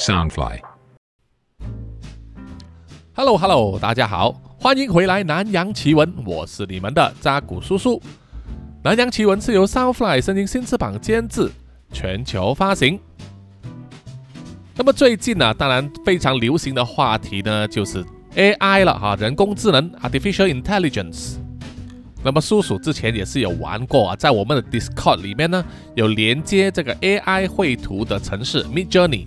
Soundfly。Hello Hello，大家好，欢迎回来《南洋奇闻》，我是你们的扎古叔叔。《南洋奇闻》是由 Soundfly 声音新翅膀监制，全球发行。那么最近呢、当然非常流行的话题呢，就是 AI 了哈，人工智能 （Artificial Intelligence）。那么叔叔之前也是有玩过啊，在我们的 Discord 里面呢，有连接这个 AI 绘图的城市 Mid Journey。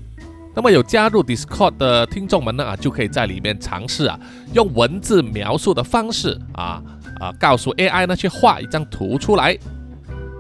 那么有加入 Discord 的听众们呢啊，就可以在里面尝试啊，用文字描述的方式啊啊，告诉 AI 呢去画一张图出来。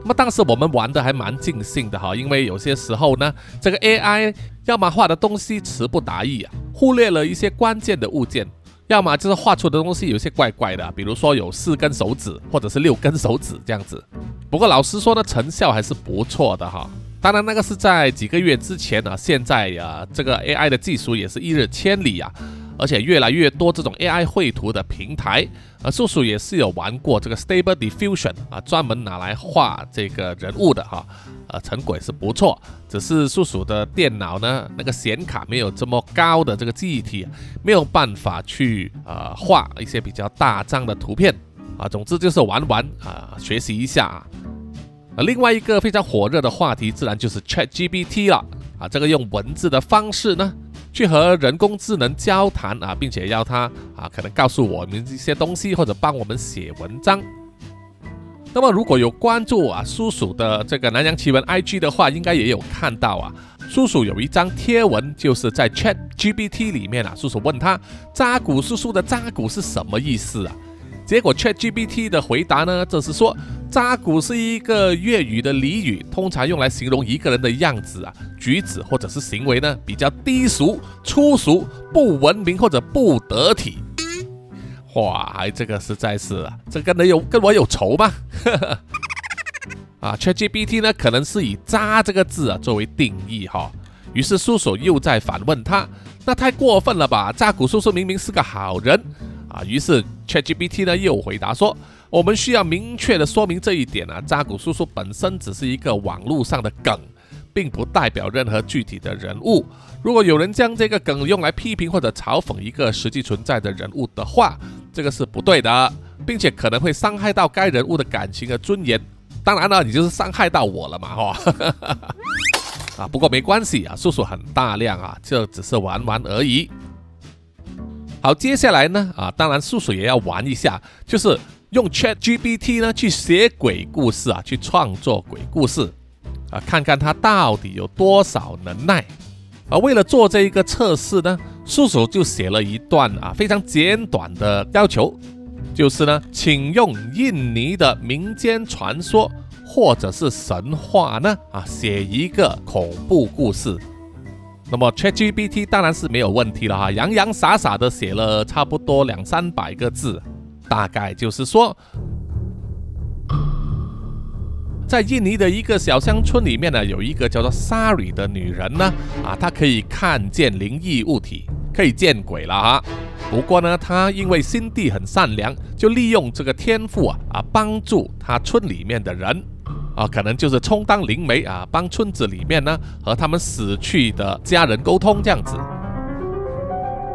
那么当时我们玩的还蛮尽兴的哈，因为有些时候呢，这个 AI 要么画的东西词不达意啊，忽略了一些关键的物件，要么就是画出的东西有些怪怪的，比如说有四根手指或者是六根手指这样子。不过老实说呢，成效还是不错的哈。当然，那个是在几个月之前啊，现在呀、这个 AI 的技术也是一日千里啊，而且越来越多这种 AI 绘图的平台。呃，叔叔也是有玩过这个 Stable Diffusion 啊，专门拿来画这个人物的哈，呃，成果也是不错。只是叔叔的电脑呢，那个显卡没有这么高的这个记忆体，没有办法去呃画一些比较大张的图片啊。总之就是玩玩啊，学习一下啊。呃，另外一个非常火热的话题，自然就是 ChatGPT 了啊。这个用文字的方式呢，去和人工智能交谈啊，并且要它啊，可能告诉我们一些东西，或者帮我们写文章。那么如果有关注啊叔叔的这个南洋奇闻 IG 的话，应该也有看到啊，叔叔有一张贴文，就是在 ChatGPT 里面啊，叔叔问他扎古叔叔的扎古是什么意思啊？结果 ChatGPT 的回答呢，这是说扎古是一个粤语的俚语，通常用来形容一个人的样子啊、举止或者是行为呢比较低俗、粗俗、不文明或者不得体。哇，这个实在是，这跟人有跟我有仇吗？啊，ChatGPT 呢可能是以“渣”这个字啊作为定义哈，于是叔叔又在反问他，那太过分了吧？扎古叔叔明明是个好人。啊，于是 ChatGPT 呢又回答说，我们需要明确的说明这一点啊，扎古叔叔本身只是一个网络上的梗，并不代表任何具体的人物。如果有人将这个梗用来批评或者嘲讽一个实际存在的人物的话，这个是不对的，并且可能会伤害到该人物的感情和尊严。当然了，你就是伤害到我了嘛，哈。啊，不过没关系啊，叔叔很大量啊，这只是玩玩而已。好，接下来呢，啊，当然叔叔也要玩一下，就是用 Chat GPT 呢去写鬼故事啊，去创作鬼故事啊，看看他到底有多少能耐。啊，为了做这一个测试呢，叔叔就写了一段啊非常简短的要求，就是呢，请用印尼的民间传说或者是神话呢啊写一个恐怖故事。那么 ChatGPT 当然是没有问题了哈，洋洋洒洒的写了差不多两三百个字，大概就是说，在印尼的一个小乡村里面呢，有一个叫做 Sari 的女人呢，啊，她可以看见灵异物体，可以见鬼了哈。不过呢，她因为心地很善良，就利用这个天赋啊啊，帮助她村里面的人。啊，可能就是充当灵媒啊，帮村子里面呢和他们死去的家人沟通这样子。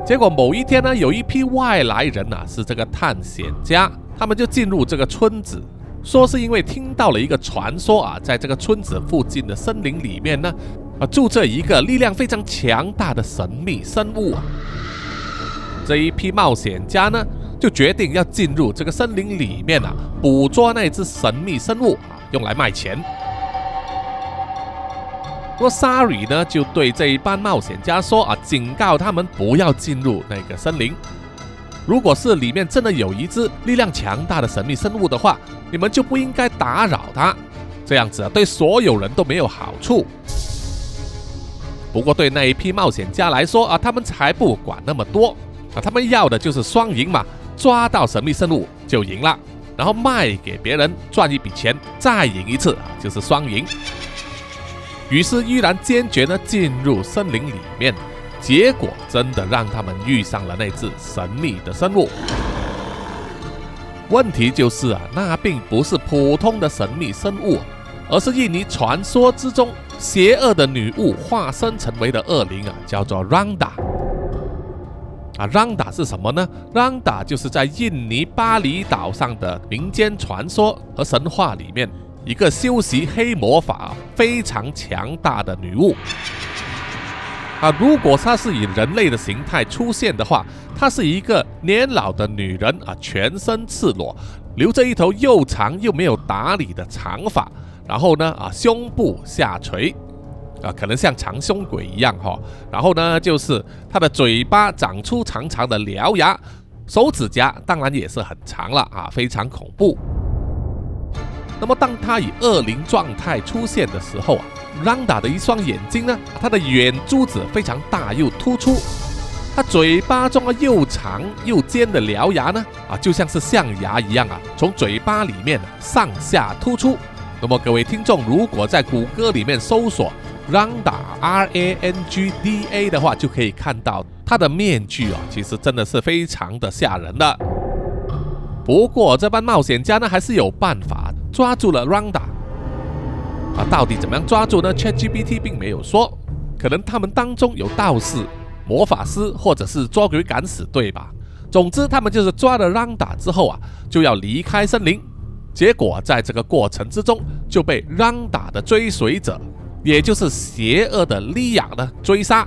结果某一天呢，有一批外来人啊，是这个探险家，他们就进入这个村子，说是因为听到了一个传说啊，在这个村子附近的森林里面呢，啊住着一个力量非常强大的神秘生物啊。这一批冒险家呢，就决定要进入这个森林里面啊，捕捉那只神秘生物。用来卖钱。那么 Sari 呢，就对这一班冒险家说啊，警告他们不要进入那个森林。如果是里面真的有一只力量强大的神秘生物的话，你们就不应该打扰它，这样子啊，对所有人都没有好处。不过对那一批冒险家来说啊，他们才不管那么多啊，他们要的就是双赢嘛，抓到神秘生物就赢了。然后卖给别人赚一笔钱，再赢一次啊，就是双赢。于是依然坚决呢进入森林里面，结果真的让他们遇上了那只神秘的生物。问题就是啊，那并不是普通的神秘生物，而是印尼传说之中邪恶的女巫化身成为的恶灵啊，叫做 Randa。啊，Randa 是什么呢？Randa 就是在印尼巴厘岛上的民间传说和神话里面一个修习黑魔法非常强大的女巫。啊，如果她是以人类的形态出现的话，她是一个年老的女人啊，全身赤裸，留着一头又长又没有打理的长发，然后呢，啊，胸部下垂，啊，可能像长胸鬼一样哈。然后呢，就是她的嘴巴长出长长的獠牙，手指甲当然也是很长了啊，非常恐怖。那么，当她以恶灵状态出现的时候啊。让达的一双眼睛呢，它的眼珠子非常大又突出，它嘴巴中啊又长又尖的獠牙呢，啊就像是象牙一样啊，从嘴巴里面上下突出。那么各位听众，如果在谷歌里面搜索 Randa R A N G D A 的话，就可以看到它的面具啊，其实真的是非常的吓人的。不过这帮冒险家呢，还是有办法抓住了 Randa。啊，到底怎么样抓住呢？ChatGPT 并没有说，可能他们当中有道士、魔法师，或者是捉鬼敢死队吧。总之，他们就是抓了 Randa 之后啊，就要离开森林。结果在这个过程之中，就被 Randa 的追随者，也就是邪恶的利亚呢追杀。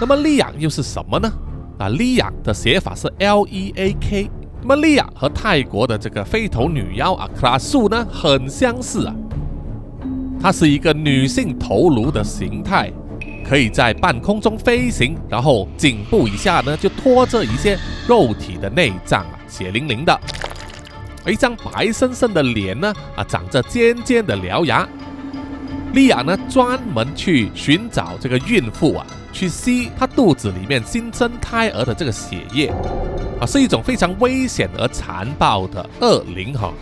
那么利亚又是什么呢？啊，利亚的写法是 L E A K。那么利亚和泰国的这个飞头女妖啊，克拉素呢，很相似啊。它是一个女性头颅的形态，可以在半空中飞行，然后颈部以下呢就拖着一些肉体的内脏啊，血淋淋的。而一张白生生的脸呢，啊，长着尖尖的獠牙。莉亚呢，专门去寻找这个孕妇啊，去吸她肚子里面新生胎儿的这个血液。啊，是一种非常危险而残暴的恶灵哈。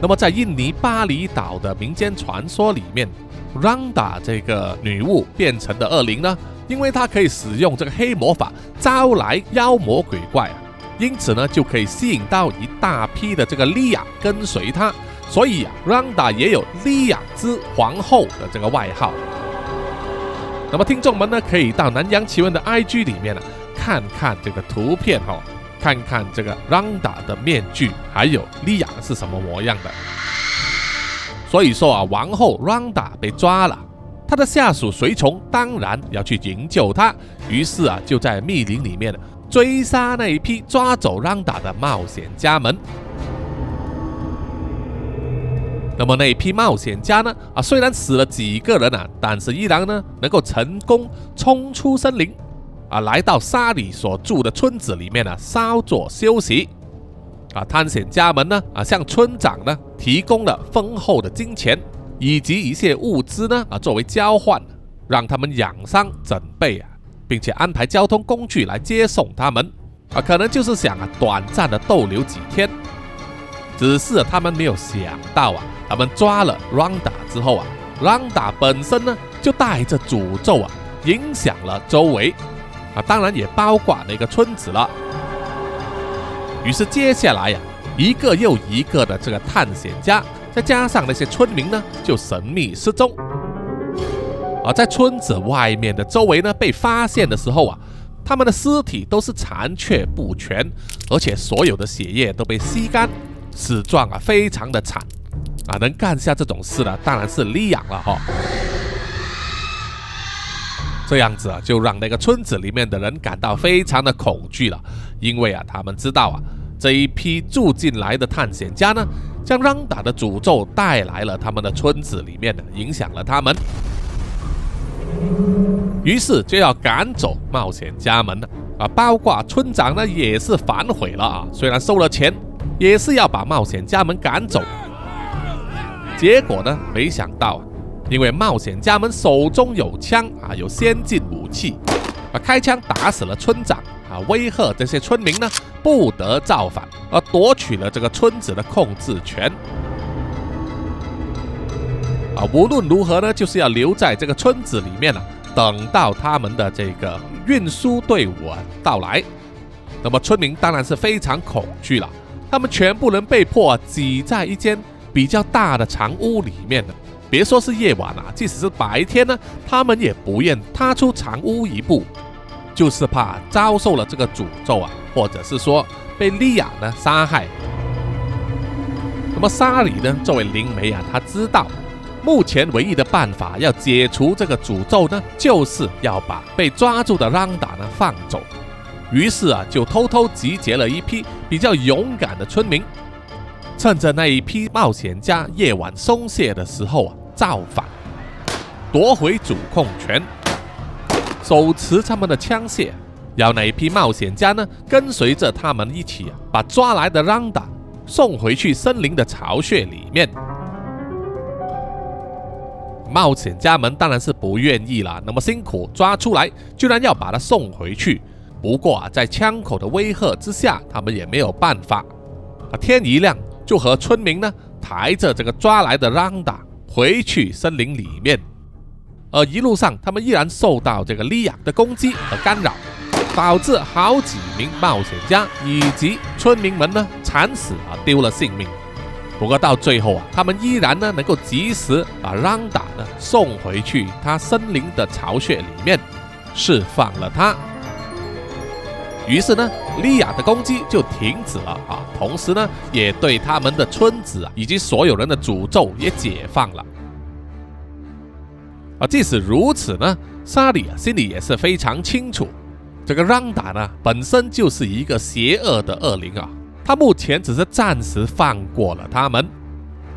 那么，在印尼巴厘岛的民间传说里面，Randa 这个女巫变成的恶灵呢，因为她可以使用这个黑魔法招来妖魔鬼怪啊，因此呢，就可以吸引到一大批的这个莉亚跟随她，所以啊，Randa 也有莉亚之皇后的这个外号。那么，听众们呢，可以到南洋奇闻的 IG 里面呢。看看这个图片哈，看看这个 Randa 的面具，还有莉亚是什么模样的。所以说啊，王后 Randa 被抓了，他的下属随从当然要去营救她，于是啊，就在密林里面追杀那一批抓走 Randa 的冒险家们。那么那批冒险家呢？啊，虽然死了几个人啊，但是依然呢能够成功冲出森林。啊，来到沙里所住的村子里面呢，稍作休息。啊，探险家们呢，啊，向村长呢提供了丰厚的金钱以及一些物资呢，啊，作为交换，让他们养伤准备啊，并且安排交通工具来接送他们。啊，可能就是想啊，短暂的逗留几天。只是他们没有想到啊，他们抓了 Randa 之后啊，Randa 本身呢就带着诅咒啊，影响了周围。啊，当然也包括那个村子了。于是接下来呀，一个又一个的这个探险家，再加上那些村民呢，就神秘失踪。而在村子外面的周围呢，被发现的时候啊，他们的尸体都是残缺不全，而且所有的血液都被吸干，死状啊非常的惨。啊，能干下这种事的，当然是利亚了哈。这样子啊，就让那个村子里面的人感到非常的恐惧了，因为啊，他们知道啊，这一批住进来的探险家呢，将让达的诅咒带来了他们的村子里面的，影响了他们，于是就要赶走冒险家们了。啊，包括村长呢也是反悔了啊，虽然收了钱，也是要把冒险家们赶走，结果呢，没想到。因为冒险家们手中有枪啊，有先进武器，啊，开枪打死了村长啊，威吓这些村民呢，不得造反，而夺取了这个村子的控制权。啊，无论如何呢，就是要留在这个村子里面呢，等到他们的这个运输队伍啊到来。那么村民当然是非常恐惧了，他们全部人被迫挤在一间比较大的长屋里面的。别说是夜晚啊，即使是白天呢，他们也不愿踏出长屋一步，就是怕遭受了这个诅咒啊，或者是说被利亚呢杀害。那么沙里呢，作为灵媒啊，他知道目前唯一的办法要解除这个诅咒呢，就是要把被抓住的让达呢放走。于是啊，就偷偷集结了一批比较勇敢的村民，趁着那一批冒险家夜晚松懈的时候啊。造反，夺回主控权，手持他们的枪械，要那一批冒险家呢跟随着他们一起啊，把抓来的让达送回去森林的巢穴里面。冒险家们当然是不愿意了，那么辛苦抓出来，居然要把他送回去。不过啊，在枪口的威吓之下，他们也没有办法。啊，天一亮就和村民呢抬着这个抓来的让达。回去森林里面，而一路上他们依然受到这个利亚的攻击和干扰，导致好几名冒险家以及村民们呢惨死啊，丢了性命。不过到最后啊，他们依然呢能够及时把让达呢送回去他森林的巢穴里面，释放了他。于是呢，利亚的攻击就停止了啊，同时呢，也对他们的村子啊以及所有人的诅咒也解放了。啊，即使如此呢，沙里啊心里也是非常清楚，这个让达呢本身就是一个邪恶的恶灵啊，他目前只是暂时放过了他们，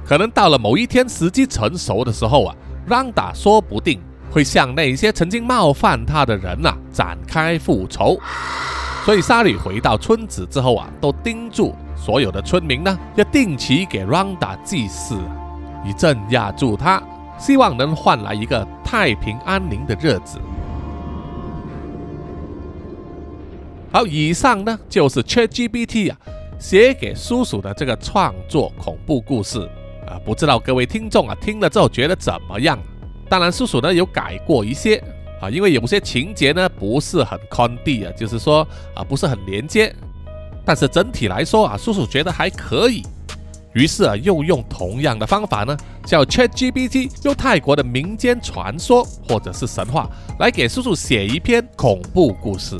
可能到了某一天时机成熟的时候啊，让达说不定会向那些曾经冒犯他的人呐展开复仇。所以沙里回到村子之后啊，都叮嘱所有的村民呢，要定期给 Ronda 祭祀，以镇压住他，希望能换来一个太平安宁的日子。好，以上呢就是 ChatGPT 啊写给叔叔的这个创作恐怖故事啊，不知道各位听众啊听了之后觉得怎么样？当然，叔叔呢有改过一些。啊，因为有些情节呢不是很 con 地啊，就是说啊不是很连接，但是整体来说啊，叔叔觉得还可以。于是啊，又用同样的方法呢，叫 ChatGPT 用泰国的民间传说或者是神话来给叔叔写一篇恐怖故事。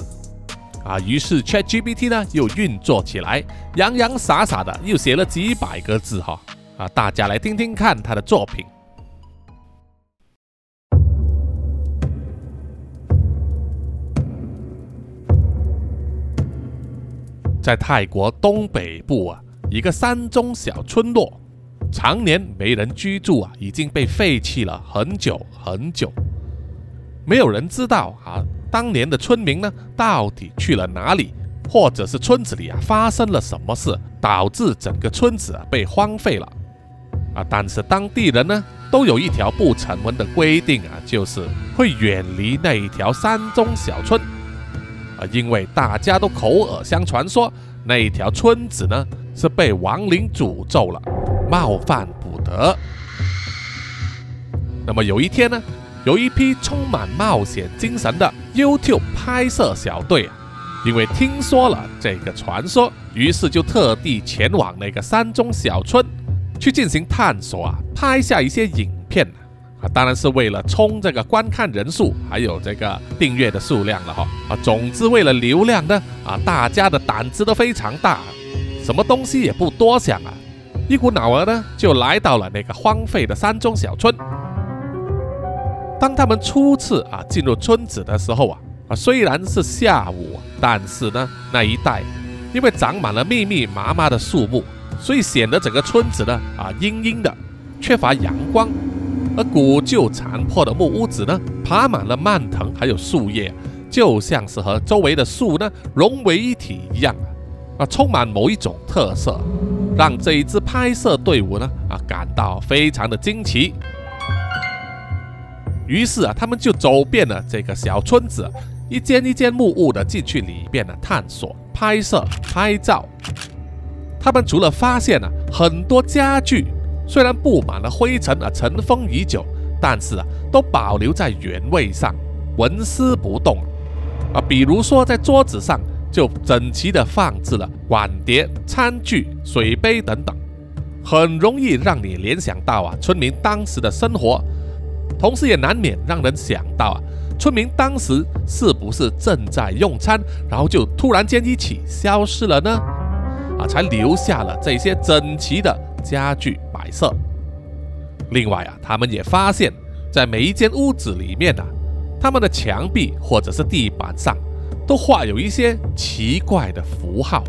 啊，于是 ChatGPT 呢又运作起来，洋洋洒洒的又写了几百个字哈。啊，大家来听听看他的作品。在泰国东北部啊，一个山中小村落，常年没人居住啊，已经被废弃了很久很久。没有人知道啊，当年的村民呢，到底去了哪里，或者是村子里啊发生了什么事，导致整个村子啊被荒废了啊。但是当地人呢，都有一条不成文的规定啊，就是会远离那一条山中小村。啊因为大家都口耳相传说那条村子呢是被亡灵诅咒了，冒犯不得。那么有一天呢，有一批充满冒险精神的 YouTube 拍摄小队啊，因为听说了这个传说，于是就特地前往那个山中小村去进行探索啊，拍下一些影片。啊，啊当然是为了冲这个观看人数，还有这个订阅的数量了哈。啊，总之为了流量呢，啊，大家的胆子都非常大，什么东西也不多想啊，一股脑儿呢就来到了那个荒废的山中小村。当他们初次啊进入村子的时候啊，啊虽然是下午，但是呢那一带因为长满了密密麻麻的树木，所以显得整个村子呢啊阴阴的，缺乏阳光。而古旧残破的木屋子呢，爬满了蔓藤，还有树叶，就像是和周围的树呢融为一体一样啊，充满某一种特色，让这一支拍摄队伍呢啊感到非常的惊奇。于是啊，他们就走遍了这个小村子，一间一间木屋的进去里边呢探索、拍摄、拍照。他们除了发现了很多家具。虽然布满了灰尘啊，尘封已久，但是啊，都保留在原位上，纹丝不动啊。比如说，在桌子上就整齐地放置了碗碟、餐具、水杯等等，很容易让你联想到啊村民当时的生活，同时也难免让人想到啊村民当时是不是正在用餐，然后就突然间一起消失了呢？啊，才留下了这些整齐的家具摆设。另外啊，他们也发现，在每一间屋子里面啊，他们的墙壁或者是地板上都画有一些奇怪的符号。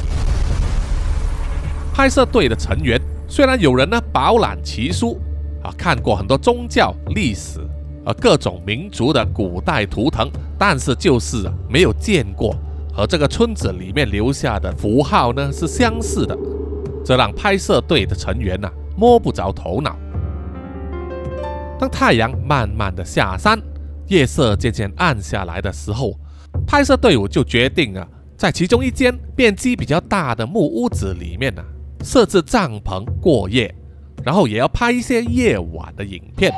拍摄队的成员虽然有人呢饱览奇书啊，看过很多宗教、历史啊各种民族的古代图腾，但是就是没有见过和这个村子里面留下的符号呢是相似的，这让拍摄队的成员呢摸不着头脑。当太阳慢慢的下山，夜色渐渐暗下来的时候，拍摄队伍就决定啊，在其中一间面积比较大的木屋子里面呢。设置帐篷过夜，然后也要拍一些夜晚的影片。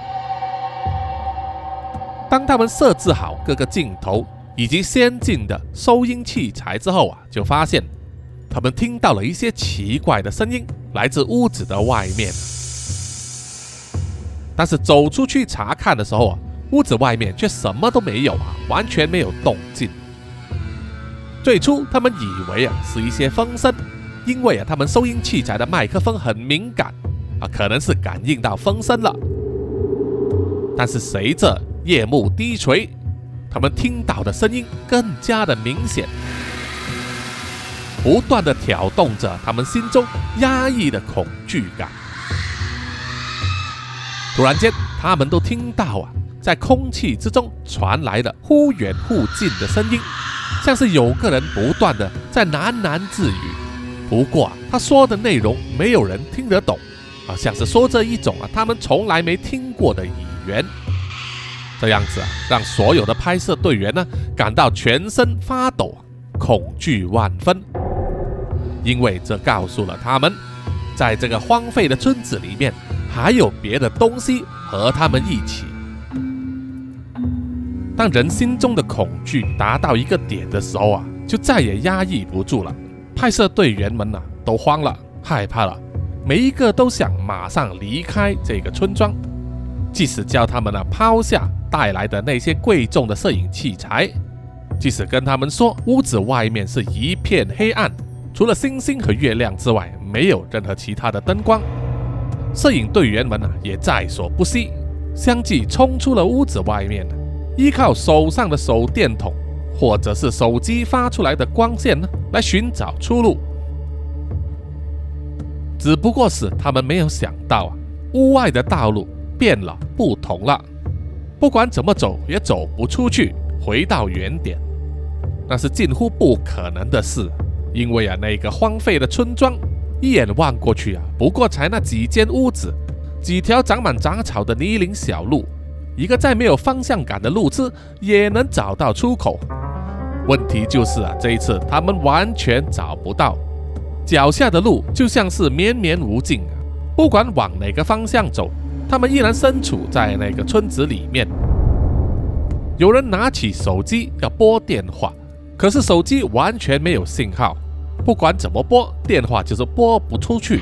当他们设置好各个镜头以及先进的收音器材之后啊，就发现他们听到了一些奇怪的声音，来自屋子的外面。但是走出去查看的时候啊，屋子外面却什么都没有啊，完全没有动静。最初他们以为啊，是一些风声。因为啊，他们收音器材的麦克风很敏感啊，可能是感应到风声了。但是随着夜幕低垂，他们听到的声音更加的明显，不断的挑动着他们心中压抑的恐惧感。突然间，他们都听到啊，在空气之中传来的忽远忽近的声音，像是有个人不断的在喃喃自语。不过啊，他说的内容没有人听得懂，啊，像是说着一种啊他们从来没听过的语言，这样子啊，让所有的拍摄队员呢感到全身发抖，恐惧万分，因为这告诉了他们，在这个荒废的村子里面还有别的东西和他们一起。当人心中的恐惧达到一个点的时候啊，就再也压抑不住了。拍摄队员们呐，都慌了，害怕了，每一个都想马上离开这个村庄，即使叫他们呢抛下带来的那些贵重的摄影器材，即使跟他们说屋子外面是一片黑暗，除了星星和月亮之外，没有任何其他的灯光，摄影队员们呢也在所不惜，相继冲出了屋子外面，依靠手上的手电筒。或者是手机发出来的光线呢，来寻找出路。只不过是他们没有想到啊，屋外的道路变了，不同了。不管怎么走，也走不出去，回到原点，那是近乎不可能的事。因为啊，那个荒废的村庄，一眼望过去啊，不过才那几间屋子，几条长满杂草的泥泞小路，一个再没有方向感的路痴也能找到出口。问题就是啊，这一次他们完全找不到脚下的路，就像是绵绵无尽啊！不管往哪个方向走，他们依然身处在那个村子里面。有人拿起手机要拨电话，可是手机完全没有信号，不管怎么拨，电话就是拨不出去。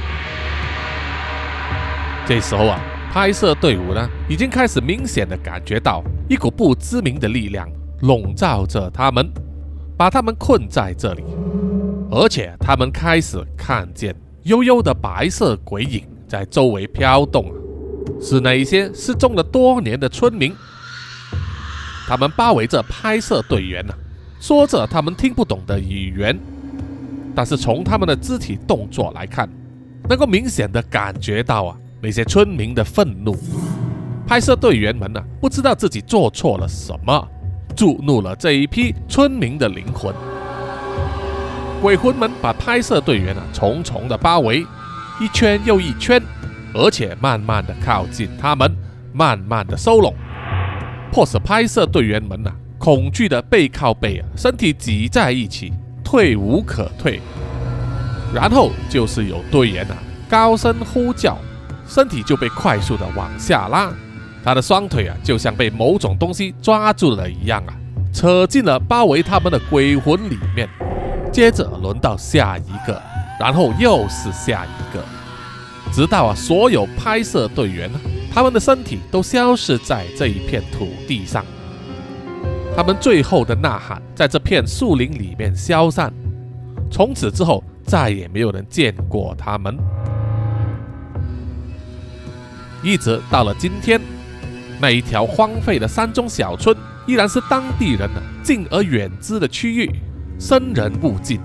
这时候啊，拍摄队伍呢，已经开始明显的感觉到一股不知名的力量笼罩着他们。把他们困在这里，而且他们开始看见悠悠的白色鬼影在周围飘动，是那一些失踪了多年的村民。他们包围着拍摄队员呢，说着他们听不懂的语言，但是从他们的肢体动作来看，能够明显的感觉到啊那些村民的愤怒。拍摄队员们呢，不知道自己做错了什么。注怒了这一批村民的灵魂，鬼魂们把拍摄队员啊重重的包围，一圈又一圈，而且慢慢的靠近他们，慢慢的收拢，迫使拍摄队员们呐恐惧的背靠背啊，身体挤在一起，退无可退。然后就是有队员啊高声呼叫，身体就被快速的往下拉。他的双腿啊，就像被某种东西抓住了一样啊，扯进了包围他们的鬼魂里面。接着轮到下一个，然后又是下一个。直到啊所有拍摄队员呢，他们的身体都消失在这一片土地上，他们最后的呐喊在这片树林里面消散，从此之后再也没有人见过他们，一直到了今天，那一条荒废的山中小村依然是当地人呢敬而远之的区域，生人勿近。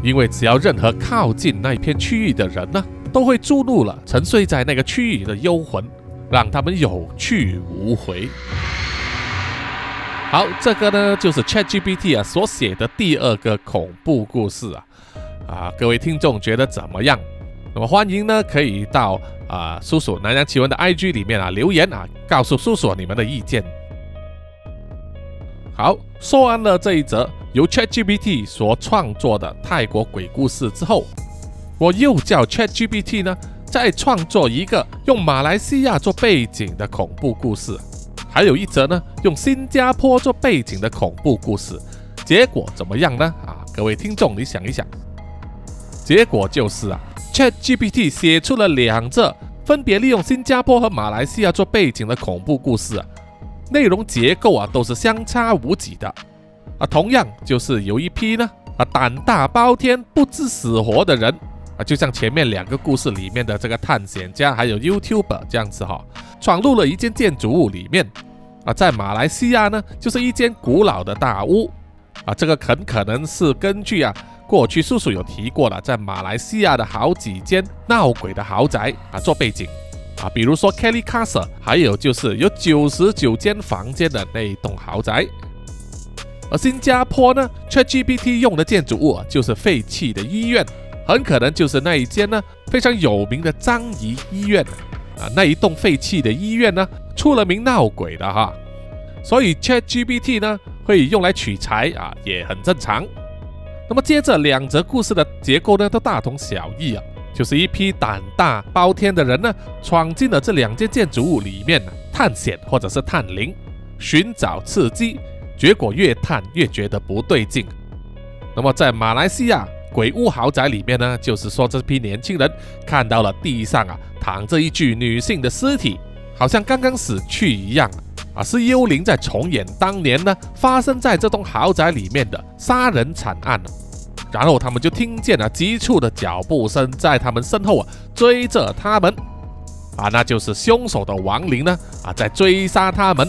因为只要任何靠近那片区域的人呢，都会注入了沉睡在那个区域的幽魂，让他们有去无回。好，这个呢就是 ChatGPT 啊所写的第二个恐怖故事啊啊，各位听众觉得怎么样？那么欢迎呢可以到啊叔叔南洋奇闻的 IG 里面啊留言啊，告诉叔叔你们的意见。好，说完了这一则。由 ChatGPT 所创作的泰国鬼故事之后，我又叫 ChatGPT 呢，再创作一个用马来西亚做背景的恐怖故事，还有一则呢用新加坡做背景的恐怖故事，结果怎么样呢？啊，各位听众，你想一想，结果就是啊，ChatGPT 写出了两则分别利用新加坡和马来西亚做背景的恐怖故事，内容结构啊都是相差无几的。啊，同样就是有一批呢啊胆大包天、不知死活的人啊，就像前面两个故事里面的这个探险家还有 YouTuber 这样子哈，闯入了一间建筑物里面啊，在马来西亚呢，就是一间古老的大屋啊，这个很可能是根据啊过去叔叔有提过了，在马来西亚的好几间闹鬼的豪宅啊做背景啊，比如说 Kelly Castle，还有就是有九十九间房间的那一栋豪宅。而新加坡呢，ChatGPT 用的建筑物就是废弃的医院，很可能就是那一间呢非常有名的张仪医院啊，那一栋废弃的医院呢出了名闹鬼的哈，所以 ChatGPT 呢会用来取材啊也很正常。那么接着两则故事的结构呢都大同小异啊，就是一批胆大包天的人呢闯进了这两间建筑物里面探险或者是探灵，寻找刺激。结果越探越觉得不对劲。那么在马来西亚鬼屋豪宅里面呢，就是说这批年轻人看到了地上啊躺着一具女性的尸体，好像刚刚死去一样啊，是幽灵在重演当年呢发生在这栋豪宅里面的杀人惨案。然后他们就听见了急促的脚步声在他们身后啊追着他们啊，那就是凶手的亡灵呢啊在追杀他们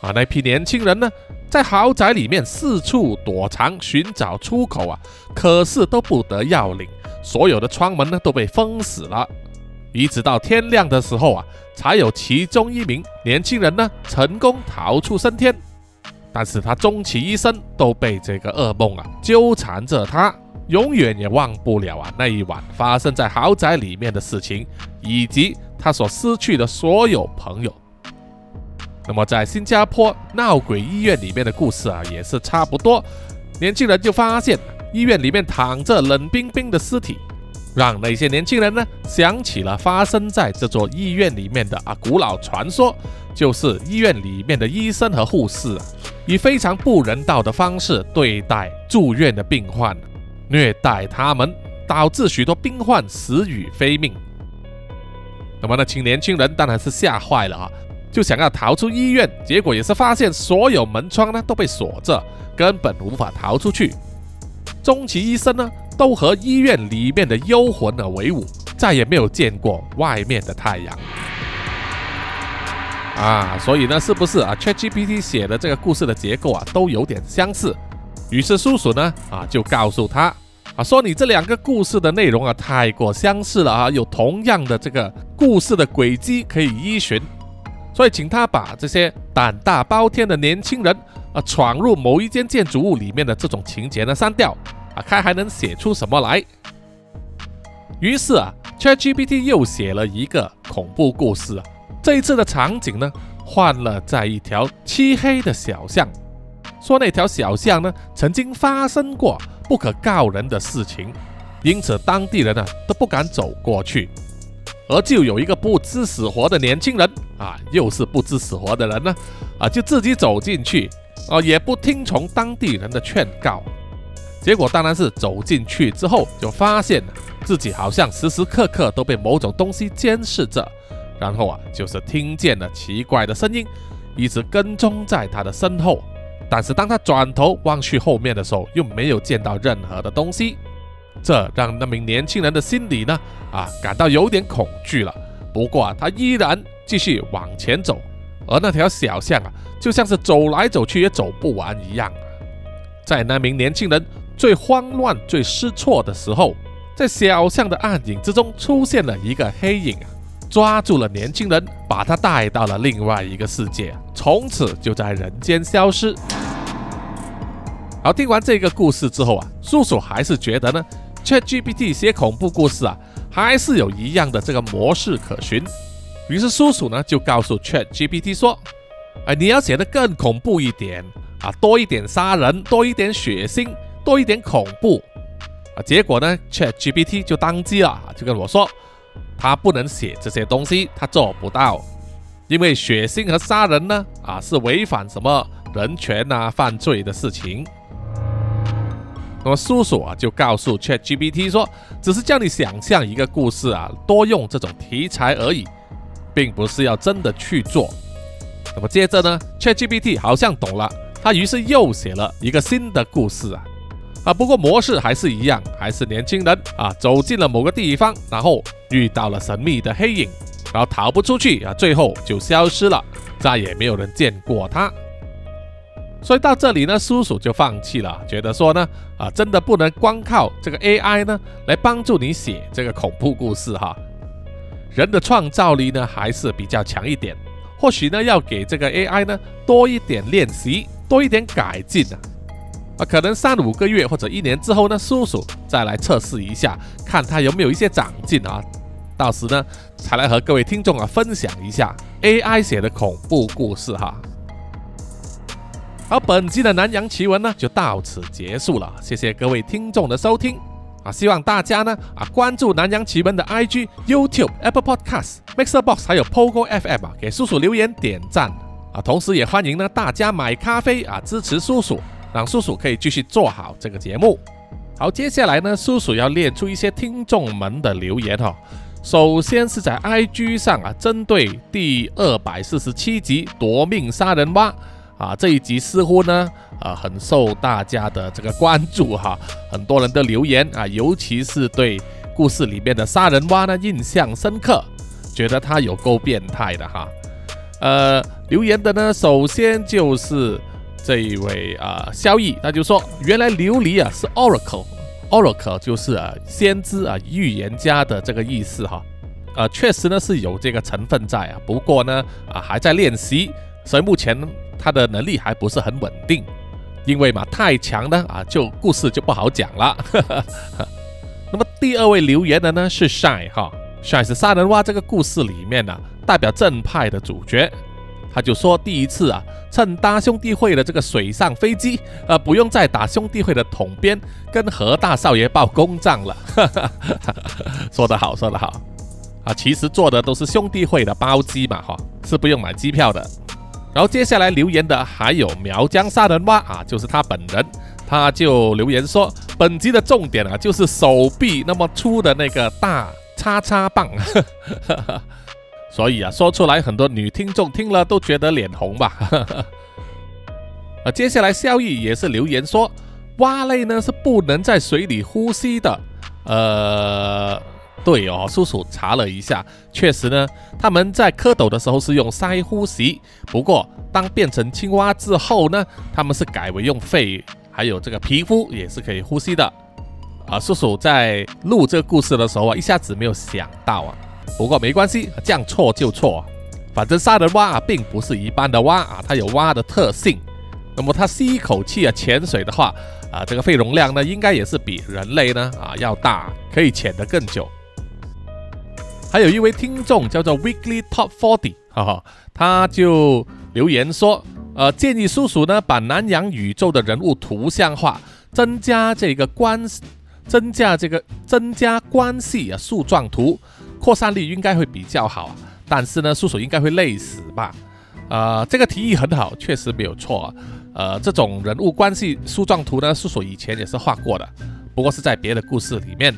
啊，那批年轻人呢？在豪宅里面四处躲藏，寻找出口啊，可是都不得要领，所有的窗门呢都被封死了。一直到天亮的时候啊，才有其中一名年轻人呢成功逃出升天。但是他终其一生都被这个噩梦啊纠缠着，他永远也忘不了啊那一晚发生在豪宅里面的事情，以及他所失去的所有朋友。那么，在新加坡闹鬼医院里面的故事啊，也是差不多。年轻人就发现医院里面躺着冷冰冰的尸体，让那些年轻人呢想起了发生在这座医院里面的啊古老传说，就是医院里面的医生和护士啊，以非常不人道的方式对待住院的病患，虐待他们，导致许多病患死于非命。那么，那群年轻人当然是吓坏了啊。就想要逃出医院，结果也是发现所有门窗呢都被锁着，根本无法逃出去。终其一生呢，都和医院里面的幽魂而为伍，再也没有见过外面的太阳。啊，所以呢，是不是啊？ChatGPT 写的这个故事的结构啊，都有点相似。于是叔叔呢，啊，就告诉他，啊，说你这两个故事的内容啊，太过相似了啊，有同样的这个故事的轨迹可以依循。所以，请他把这些胆大包天的年轻人啊，闯入某一间建筑物里面的这种情节呢删掉啊，看还能写出什么来。于是啊，ChatGPT 又写了一个恐怖故事啊。这一次的场景呢，换了在一条漆黑的小巷，说那条小巷呢曾经发生过不可告人的事情，因此当地人呢都不敢走过去。而就有一个不知死活的年轻人啊，又是不知死活的人呢，啊，就自己走进去，啊，也不听从当地人的劝告，结果当然是走进去之后，就发现自己好像时时刻刻都被某种东西监视着，然后啊，就是听见了奇怪的声音，一直跟踪在他的身后。但是当他转头望去后面的时候，又没有见到任何的东西，这让那名年轻人的心里呢，啊，感到有点恐惧了。不过啊，他依然继续往前走，而那条小巷啊，就像是走来走去也走不完一样。在那名年轻人最慌乱、最失措的时候，在小巷的暗影之中出现了一个黑影啊，抓住了年轻人，把他带到了另外一个世界，从此就在人间消失。好，听完这个故事之后啊，叔叔还是觉得呢，ChatGPT 写恐怖故事啊，还是有一样的这个模式可循。于是叔叔呢就告诉 ChatGPT 说：“哎，你要写的更恐怖一点。”啊，多一点杀人，多一点血腥，多一点恐怖，啊，结果呢，Chat GPT 就当机了，就跟我说，他不能写这些东西，他做不到，因为血腥和杀人呢，啊，是违反什么人权啊、犯罪的事情。那么叔叔啊，就告诉 Chat GPT 说，只是叫你想象一个故事啊，多用这种题材而已，并不是要真的去做。那么接着呢，Chat GPT 好像懂了。他于是又写了一个新的故事啊啊！不过模式还是一样，还是年轻人啊走进了某个地方，然后遇到了神秘的黑影，然后逃不出去啊，最后就消失了，再也没有人见过他。所以到这里呢，叔叔就放弃了，觉得说呢啊，真的不能光靠这个 AI 呢来帮助你写这个恐怖故事哈，人的创造力呢还是比较强一点，或许呢要给这个 AI 呢多一点练习。多一点改进啊，啊，可能三五个月或者一年之后呢，叔叔再来测试一下，看他有没有一些长进啊。到时呢，才来和各位听众啊分享一下 AI 写的恐怖故事哈。好，本期的南洋奇闻呢就到此结束了，谢谢各位听众的收听啊，希望大家呢啊关注南洋奇闻的 IG、YouTube、Apple Podcasts、Mixer Box 还有 Pogo FM 啊，给叔叔留言点赞。啊，同时也欢迎呢大家买咖啡啊，支持叔叔，让叔叔可以继续做好这个节目。好，接下来呢，叔叔要列出一些听众们的留言哈。首先是在 IG 上啊，针对第二百四十七集夺命杀人蛙啊这一集似乎呢啊很受大家的这个关注哈，很多人的留言啊，尤其是对故事里面的杀人蛙呢印象深刻，觉得他有够变态的哈。呃，留言的呢，首先就是这一位啊，萧逸，他就说，原来琉璃啊是 Oracle，Oracle 就是啊先知啊预言家的这个意思哈，呃，确实呢是有这个成分在啊，不过呢啊还在练习，所以目前他的能力还不是很稳定，因为嘛太强呢啊就故事就不好讲了。那么第二位留言的呢是 Shine 哈，Shine 是杀人蛙这个故事里面呢。代表正派的主角，他就说第一次啊，趁搭兄弟会的这个水上飞机，呃，不用再打兄弟会的统编，跟何大少爷报公账了。说得好，说得好啊！其实坐的都是兄弟会的包机嘛，哈，是不用买机票的。然后接下来留言的还有苗疆杀人蛙啊，就是他本人，他就留言说，本集的重点啊，就是手臂那么粗的那个大叉叉棒。所以啊，说出来很多女听众听了都觉得脸红吧。啊，接下来萧逸也是留言说，蛙类呢是不能在水里呼吸的。呃，对哦，叔叔查了一下，确实呢，他们在蝌蚪的时候是用鳃呼吸，不过当变成青蛙之后呢，他们是改为用肺，还有这个皮肤也是可以呼吸的。啊，叔叔在录这个故事的时候啊，一下子没有想到啊。不过没关系，这样错就错，反正杀人蛙啊并不是一般的蛙啊，它有蛙的特性。那么它吸一口气啊潜水的话啊，这个肺容量呢应该也是比人类呢啊要大，可以潜得更久。还有一位听众叫做 Weekly Top Forty，哈哈，他就留言说，呃，建议叔叔呢把南洋宇宙的人物图像化，增加这个关，增加这个增加关系啊树状图。扩散力应该会比较好啊，但是呢，叔叔应该会累死吧？啊，这个提议很好，确实没有错。呃，这种人物关系树状图呢，叔叔以前也是画过的，不过是在别的故事里面。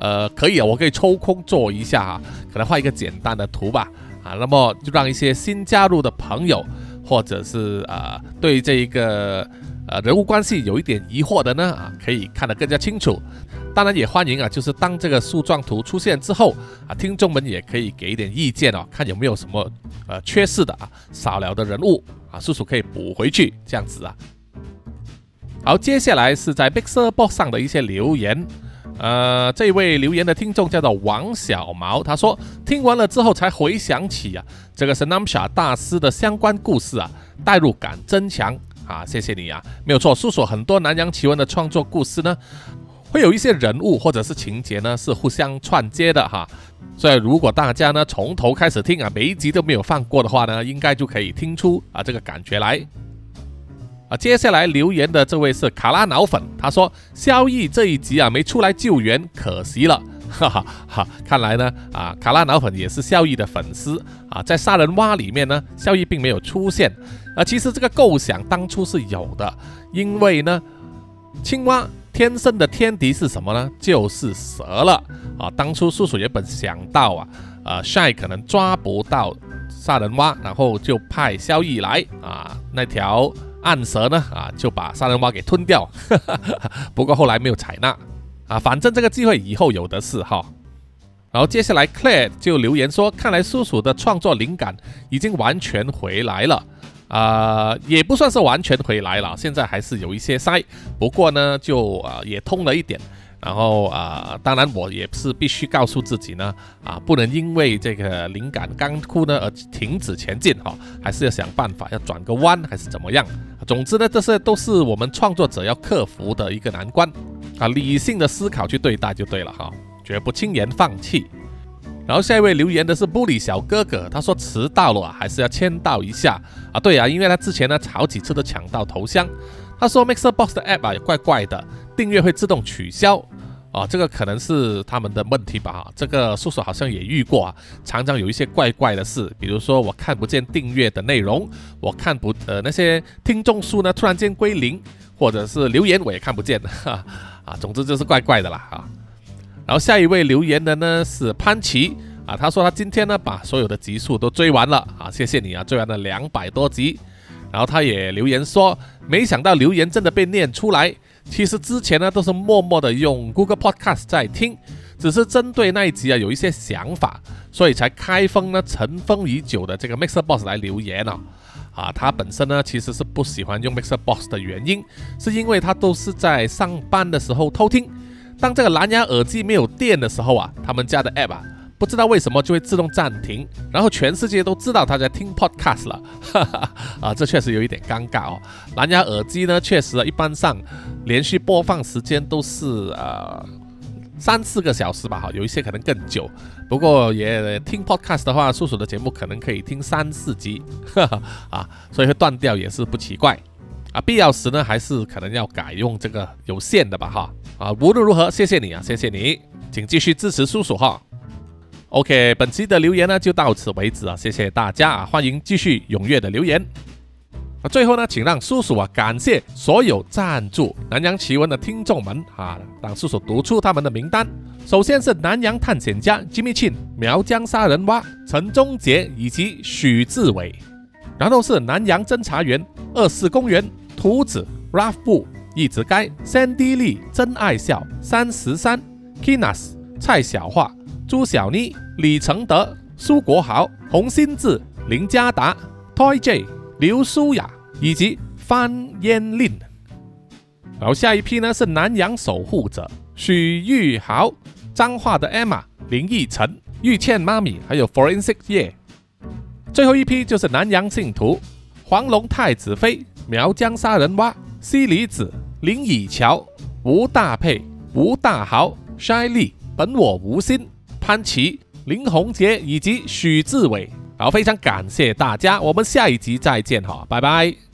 呃，可以啊，我可以抽空做一下哈，可能画一个简单的图吧。啊，那么就让一些新加入的朋友，或者是啊对这一个呃人物关系有一点疑惑的呢，啊，可以看得更加清楚。当然也欢迎啊，就是当这个树状图出现之后啊，听众们也可以给一点意见哦，看有没有什么呃缺失的啊，少了的人物啊，叔叔可以补回去这样子啊。好，接下来是在 Mixer Box 上的一些留言。呃，这位留言的听众叫做王小毛，他说听完了之后才回想起啊，这个是 Namsha 大师的相关故事啊，代入感增强啊，谢谢你啊，没有错，搜索很多南洋奇闻的创作故事呢。会有一些人物或者是情节呢，是互相串接的哈，所以如果大家呢从头开始听啊，每一集都没有放过的话呢，应该就可以听出啊这个感觉来。啊，接下来留言的这位是卡拉脑粉，他说萧逸这一集啊没出来救援，可惜了，哈哈哈。看来呢啊卡拉脑粉也是萧逸的粉丝啊，在杀人蛙里面呢，萧逸并没有出现啊，其实这个构想当初是有的，因为呢青蛙。天生的天敌是什么呢？就是蛇了啊！当初叔叔原本想到啊，呃，Shy 可能抓不到杀人蛙，然后就派萧逸来啊，那条暗蛇呢啊，就把杀人蛙给吞掉。不过后来没有采纳啊，反正这个机会以后有的是哈。然后接下来 Claire 就留言说，看来叔叔的创作灵感已经完全回来了。啊，也不算是完全回来了，现在还是有一些塞，不过呢，就啊也通了一点。然后啊，当然我也是必须告诉自己呢，啊，不能因为这个灵感干枯呢而停止前进哈，还是要想办法要转个弯还是怎么样。总之呢，这些都是我们创作者要克服的一个难关啊，理性的思考去对待就对了哈，绝不轻言放弃。然后下一位留言的是布里小哥哥，他说迟到了啊，还是要签到一下啊。对啊，因为他之前呢好几次都抢到头像。他说 Mixer Box 的 App 啊也怪怪的，订阅会自动取消啊，这个可能是他们的问题吧。哈这个叔叔好像也遇过啊，常常有一些怪怪的事，比如说我看不见订阅的内容，我看不呃那些听众数呢突然间归零，或者是留言我也看不见 哈啊，总之就是怪怪的啦啊。然后下一位留言的呢是潘琪啊，他说他今天呢把所有的集数都追完了啊，谢谢你啊，追完了两百多集。然后他也留言说，没想到留言真的被念出来。其实之前呢都是默默的用 Google Podcast 在听，只是针对那一集啊有一些想法，所以才开封呢尘封已久的这个 Mixer Box 来留言了。啊，他本身呢其实是不喜欢用 Mixer Box 的原因，是因为他都是在上班的时候偷听。当这个蓝牙耳机没有电的时候啊，他们家的 App 啊，不知道为什么就会自动暂停，然后全世界都知道他在听 Podcast 了，哈哈，啊，这确实有一点尴尬哦。蓝牙耳机呢，确实一般上连续播放时间都是呃三四个小时吧，哈，有一些可能更久。不过也听 Podcast 的话，叔叔的节目可能可以听三四集，哈哈，啊，所以会断掉也是不奇怪。啊，必要时呢，还是可能要改用这个有线的吧，哈。啊，无论如何，谢谢你啊，谢谢你，请继续支持叔叔哈。OK，本期的留言呢就到此为止啊，谢谢大家啊，欢迎继续踊跃的留言。啊，最后呢，请让叔叔啊感谢所有赞助《南洋奇闻》的听众们啊，让叔叔读出他们的名单。首先是南洋探险家 Jimmy Chin、苗疆杀人蛙陈忠杰以及许志伟，然后是南洋侦查员二四公园图子 Ralph 布。一直该三 D 力真爱笑三十三 Kinas 蔡小桦朱小妮李承德苏国豪洪新志林家达 Toy J 刘舒雅以及范嫣令。然后下一批呢是南洋守护者许玉豪彰化的 Emma 林奕晨玉倩妈咪还有 Forensic 叶。最后一批就是南洋信徒黄龙太子妃苗疆杀人蛙。西里子、林以乔、吴大佩、吴大豪、筛利、本我无心、潘琪、林宏杰以及许志伟，好，非常感谢大家，我们下一集再见哈，拜拜。